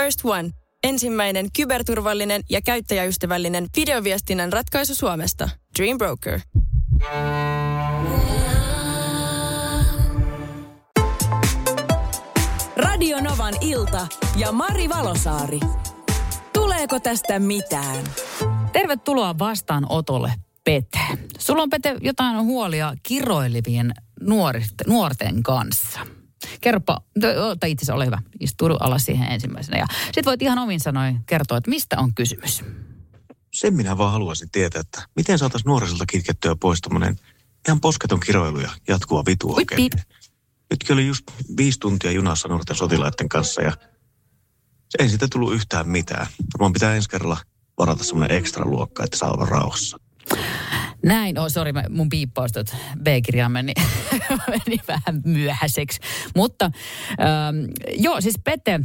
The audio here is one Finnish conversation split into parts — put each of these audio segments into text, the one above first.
First One. Ensimmäinen kyberturvallinen ja käyttäjäystävällinen videoviestinnän ratkaisu Suomesta. Dream Broker. Radio Novan ilta ja Mari Valosaari. Tuleeko tästä mitään? Tervetuloa vastaanotolle, Pete. Sulla on, Pete, jotain huolia kiroilivien nuoristen, nuorten kanssa. Kerropa, ota itse ole hyvä, istu alas siihen ensimmäisenä. Ja sit voit ihan omin sanoin kertoa, että mistä on kysymys. Sen minä vaan haluaisin tietää, että miten saataisiin nuorisolta kitkettyä pois tämmöinen ihan posketon kiroilu ja jatkuva vitu oikein. Nytkin oli just viisi tuntia junassa nuorten sotilaiden kanssa ja ei siitä tullut yhtään mitään. Varmaan pitää ensi kerralla varata semmoinen ekstra luokka, että saa olla rauhassa. Näin, oh, sori, mun piippaustot B-kirjaa meni, meni vähän myöhäiseksi. Mutta ähm, joo, siis Pete,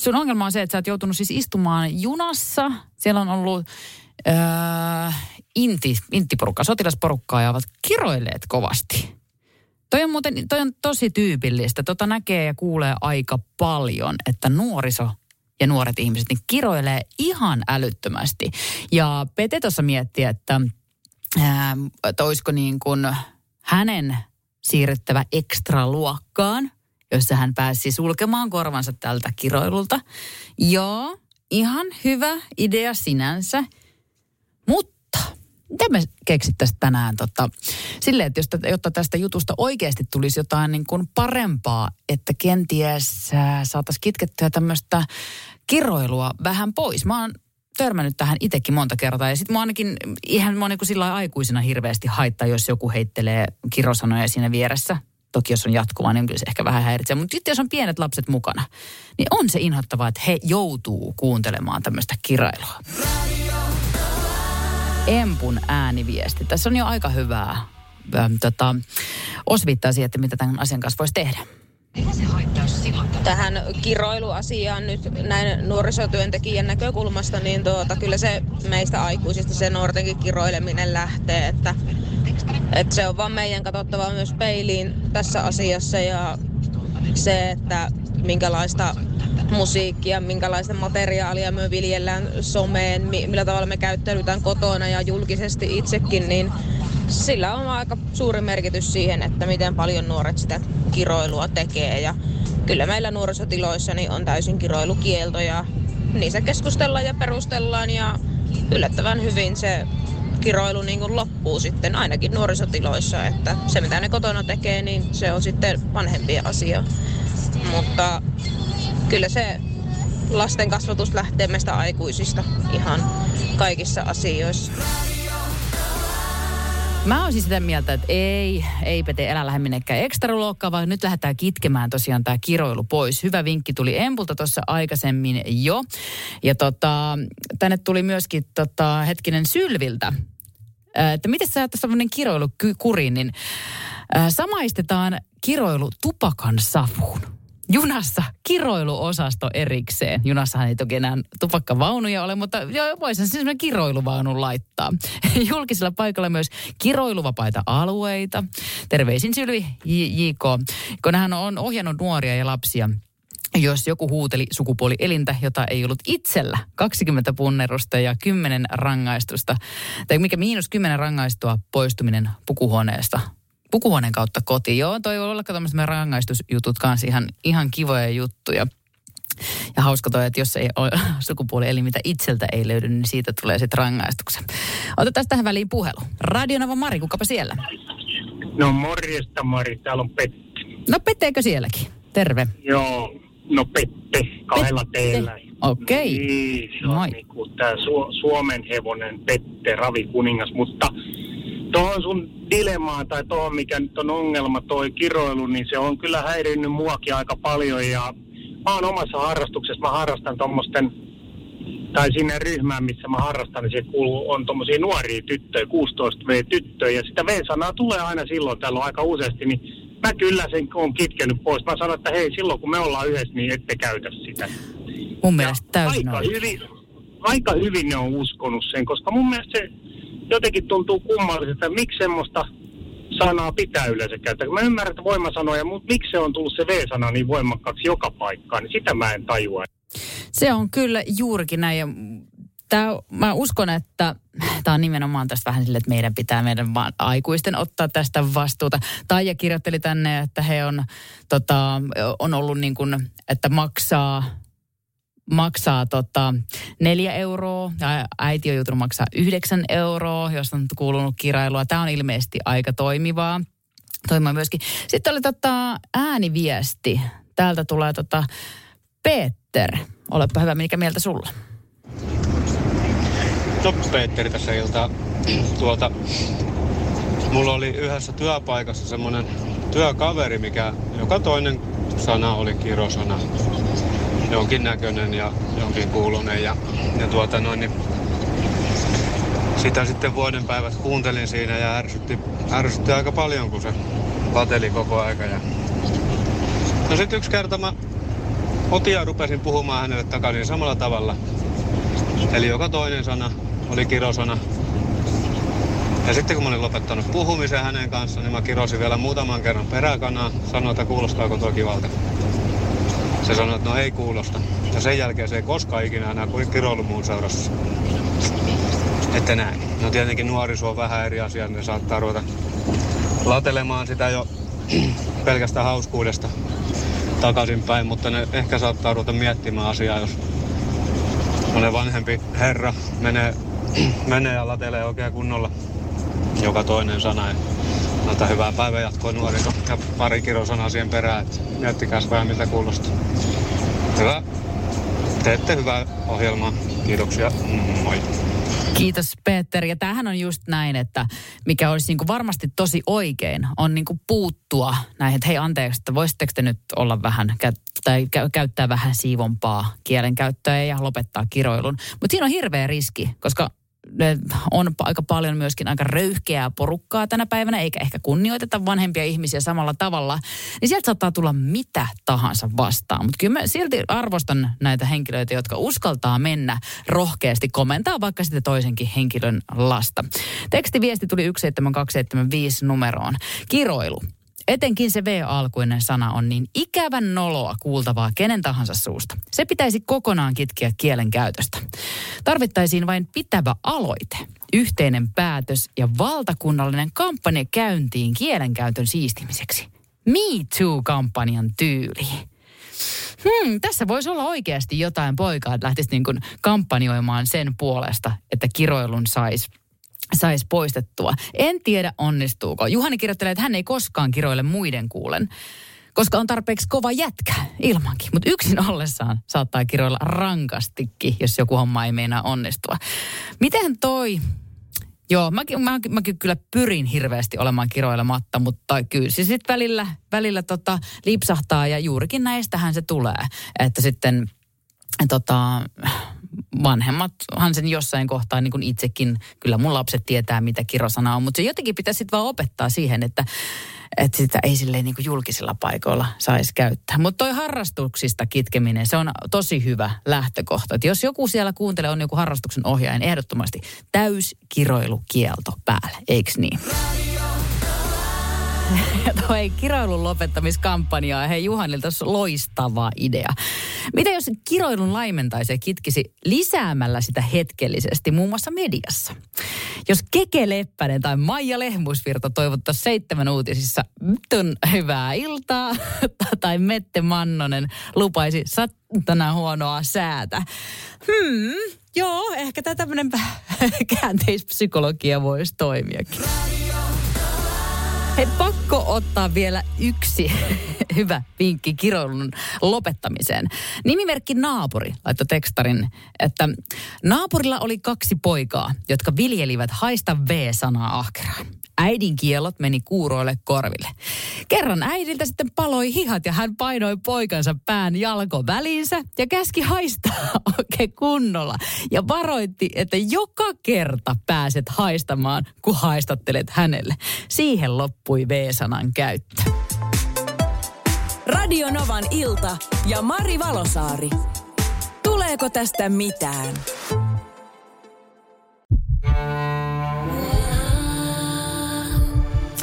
sun ongelma on se, että sä oot joutunut siis istumaan junassa. Siellä on ollut äh, inti, intiporukka, sotilasporukkaa ja ovat kiroilleet kovasti. Toi on muuten toi on tosi tyypillistä. Tota näkee ja kuulee aika paljon, että nuoriso ja nuoret ihmiset niin kiroilee ihan älyttömästi. Ja Pete tuossa miettii, että, ää, että olisiko niin kuin hänen siirrettävä ekstra luokkaan, jossa hän pääsi sulkemaan korvansa tältä kiroilulta. Joo, ihan hyvä idea sinänsä, mutta mitä me keksittäisiin tänään tota, silleen, että jos, jotta tästä jutusta oikeasti tulisi jotain niin kuin parempaa, että kenties äh, saataisiin kitkettyä tämmöistä kiroilua vähän pois. Mä oon törmännyt tähän itsekin monta kertaa. Ja sitten mä ainakin ihan mä niin sillä aikuisena hirveästi haittaa, jos joku heittelee kirosanoja siinä vieressä. Toki jos on jatkuva, niin kyllä se ehkä vähän häiritsee. Mutta sitten jos on pienet lapset mukana, niin on se inhottavaa, että he joutuu kuuntelemaan tämmöistä kirailua. Empun ääniviesti. Tässä on jo aika hyvää ähm, tota, osvittaa siihen, että mitä tämän asian kanssa voisi tehdä. Tähän kiroiluasiaan nyt näin nuorisotyöntekijän näkökulmasta, niin tuota, kyllä se meistä aikuisista se nuortenkin kiroileminen lähtee, että, että se on vaan meidän katsottava myös peiliin tässä asiassa ja se, että minkälaista musiikkia, minkälaista materiaalia me viljellään someen, millä tavalla me käyttäydytään kotona ja julkisesti itsekin, niin sillä on aika suuri merkitys siihen, että miten paljon nuoret sitä kiroilua tekee. Ja kyllä meillä nuorisotiloissa niin on täysin kiroilukielto ja niissä keskustellaan ja perustellaan ja yllättävän hyvin se kiroilu niin kuin loppuu sitten ainakin nuorisotiloissa, että se mitä ne kotona tekee, niin se on sitten vanhempien asia. Mutta kyllä se lasten kasvatus lähtee meistä aikuisista ihan kaikissa asioissa. Mä oon siis sitä mieltä, että ei, ei Pete, elä lähde minnekään ekstra luokkaa, vaan nyt lähdetään kitkemään tosiaan tämä kiroilu pois. Hyvä vinkki tuli Empulta tuossa aikaisemmin jo. Ja tota, tänne tuli myöskin tota, hetkinen Sylviltä, että miten sä tämmöinen kiroilu kuriin, niin samaistetaan kiroilu tupakan savuun junassa kiroiluosasto erikseen. Junassahan ei toki enää tupakkavaunuja ole, mutta joo, voisin siis kiroiluvaunun laittaa. Julkisella paikalla myös kiroiluvapaita alueita. Terveisin Sylvi J.K. Kun hän on ohjannut nuoria ja lapsia jos joku huuteli sukupuolielintä, jota ei ollut itsellä, 20 punnerusta ja 10 rangaistusta, tai mikä miinus 10 rangaistua poistuminen pukuhuoneesta pukuhuoneen kautta kotiin. Joo, toi voi olla tämmöiset meidän rangaistusjutut kanssa ihan, ihan kivoja juttuja. Ja hauska toi, että jos ei ole sukupuoli, eli mitä itseltä ei löydy, niin siitä tulee sitten rangaistuksen. Otetaan tähän väliin puhelu. Radionava Mari, kukapa siellä? No morjesta Mari, täällä on Petti. No Petteekö sielläkin? Terve. Joo, no Pette, kahdella teellä. Okei. Okay. Niin, se on niin kuin tämä Su- Suomen hevonen Pette, ravikuningas, mutta tuohon sun dilemmaan tai tuohon, mikä nyt on ongelma, toi kiroilu, niin se on kyllä häirinnyt muakin aika paljon ja mä oon omassa harrastuksessa, mä harrastan tuommoisten tai sinne ryhmään, missä mä harrastan, niin siellä kuuluu, on tuommoisia nuoria tyttöjä, 16 V-tyttöjä, ja sitä V-sanaa tulee aina silloin täällä aika useasti, niin mä kyllä sen on kitkenyt pois. Mä sanon, että hei, silloin kun me ollaan yhdessä, niin ette käytä sitä. Mun mielestä täysin aika hyvin, aika hyvin ne on uskonut sen, koska mun mielestä se jotenkin tuntuu kummalliselta, että miksi semmoista sanaa pitää yleensä käyttää. Mä ymmärrän, että voimasanoja, mutta miksi se on tullut se V-sana niin voimakkaaksi joka paikkaan, niin sitä mä en tajua. Se on kyllä juurikin näin. Ja tää, mä uskon, että tämä on nimenomaan tästä vähän sille, että meidän pitää meidän aikuisten ottaa tästä vastuuta. Taija kirjoitteli tänne, että he on, tota, on ollut niin kuin, että maksaa maksaa tota neljä euroa ja äiti on joutunut maksaa yhdeksän euroa, jos on kuulunut kirailua. Tämä on ilmeisesti aika toimivaa. Toimia myöskin. Sitten oli tota ääniviesti. Täältä tulee tota Peter. Olepa hyvä, mikä mieltä sulla? No Petteri tässä iltaa. Tuolta, mulla oli yhdessä työpaikassa semmoinen työkaveri, mikä joka toinen sana oli kirosana. Jonkin näköinen ja jonkin kuulunen. Ja, ja tuota noin, niin sitä sitten vuoden päivät kuuntelin siinä ja ärsytti, ärsytti aika paljon, kun se lateli koko aika. Ja... No sitten yksi kerta mä otin ja rupesin puhumaan hänelle takaisin samalla tavalla. Eli joka toinen sana oli kirosana. Ja sitten kun mä olin lopettanut puhumisen hänen kanssaan, niin mä kirosin vielä muutaman kerran peräkanaa. Sanoin, että kuulostaako tuo kivalta. Se sanoi, että no ei kuulosta. Ja sen jälkeen se ei koskaan ikinä enää kiroillut muun seurassa. Että näin. No tietenkin nuoriso on vähän eri asia, ne saattaa ruveta latelemaan sitä jo pelkästään hauskuudesta takaisinpäin, mutta ne ehkä saattaa ruveta miettimään asiaa, jos monen vanhempi herra menee, menee ja latelee oikein kunnolla joka toinen sana. Ja Antaa hyvää päivänjatkoa nuoriso ja pari kirosanaa siihen perään, että miettikää vähän miltä kuulostaa. Hyvä. Teette hyvää ohjelmaa. Kiitoksia. Moi. Kiitos Peter. Ja tämähän on just näin, että mikä olisi niin kuin varmasti tosi oikein, on niin kuin puuttua näihin, että hei anteeksi, että voisitteko te nyt olla vähän, tai käyttää vähän siivompaa kielenkäyttöä ja lopettaa kiroilun. Mutta siinä on hirveä riski, koska on aika paljon myöskin aika röyhkeää porukkaa tänä päivänä, eikä ehkä kunnioiteta vanhempia ihmisiä samalla tavalla, niin sieltä saattaa tulla mitä tahansa vastaan. Mutta kyllä mä silti arvostan näitä henkilöitä, jotka uskaltaa mennä rohkeasti komentaa vaikka sitten toisenkin henkilön lasta. Tekstiviesti tuli 17275 numeroon. Kiroilu Etenkin se V-alkuinen sana on niin ikävän noloa kuultavaa kenen tahansa suusta. Se pitäisi kokonaan kitkeä kielen käytöstä. Tarvittaisiin vain pitävä aloite, yhteinen päätös ja valtakunnallinen kampanja käyntiin kielenkäytön siistimiseksi. Me Too-kampanjan tyyli. Hmm, tässä voisi olla oikeasti jotain poikaa, että lähtisi niin kuin kampanjoimaan sen puolesta, että kiroilun saisi saisi poistettua. En tiedä onnistuuko. Juhani kirjoittelee, että hän ei koskaan kiroile muiden kuulen koska on tarpeeksi kova jätkä ilmankin. Mutta yksin ollessaan saattaa kiroilla rankastikin, jos joku homma ei meinaa onnistua. Miten toi... Joo, mäkin, mä, mä kyllä pyrin hirveästi olemaan kiroilematta, mutta kyllä se sitten välillä, välillä tota, lipsahtaa ja juurikin näistähän se tulee. Että sitten tota, vanhemmathan sen jossain kohtaa niin kuin itsekin, kyllä mun lapset tietää mitä kirosana on, mutta se jotenkin pitäisi sitten vaan opettaa siihen, että että sitä ei silleen niin kuin julkisilla paikoilla saisi käyttää. Mutta toi harrastuksista kitkeminen, se on tosi hyvä lähtökohta. Et jos joku siellä kuuntelee, on joku harrastuksen ohjaaja, niin ehdottomasti täyskiroilukielto päälle, eikö niin? Ja toi kiroilun lopettamiskampanjaa, hei Juhanilta loistava idea. Mitä jos kiroilun laimentaisi ja kitkisi lisäämällä sitä hetkellisesti muun muassa mediassa? Jos Keke Leppänen tai Maija Lehmusvirta toivottaa seitsemän uutisissa tun hyvää iltaa tai Mette Mannonen lupaisi sattana huonoa säätä. Hmm, joo, ehkä tämä tämmöinen käänteispsykologia voisi toimiakin. Hei, pakko ottaa vielä yksi hyvä vinkki kiroilun lopettamiseen. Nimimerkki Naapuri laittoi tekstarin, että naapurilla oli kaksi poikaa, jotka viljelivät haista V-sanaa ahkeraan. Äidin kielot meni kuuroille korville. Kerran äidiltä sitten paloi hihat ja hän painoi poikansa pään jalko välinsä ja käski haistaa oikein kunnolla. Ja varoitti, että joka kerta pääset haistamaan, kun haistattelet hänelle. Siihen loppui V-sanan käyttö. Radio Novan ilta ja Mari Valosaari. Tuleeko tästä mitään?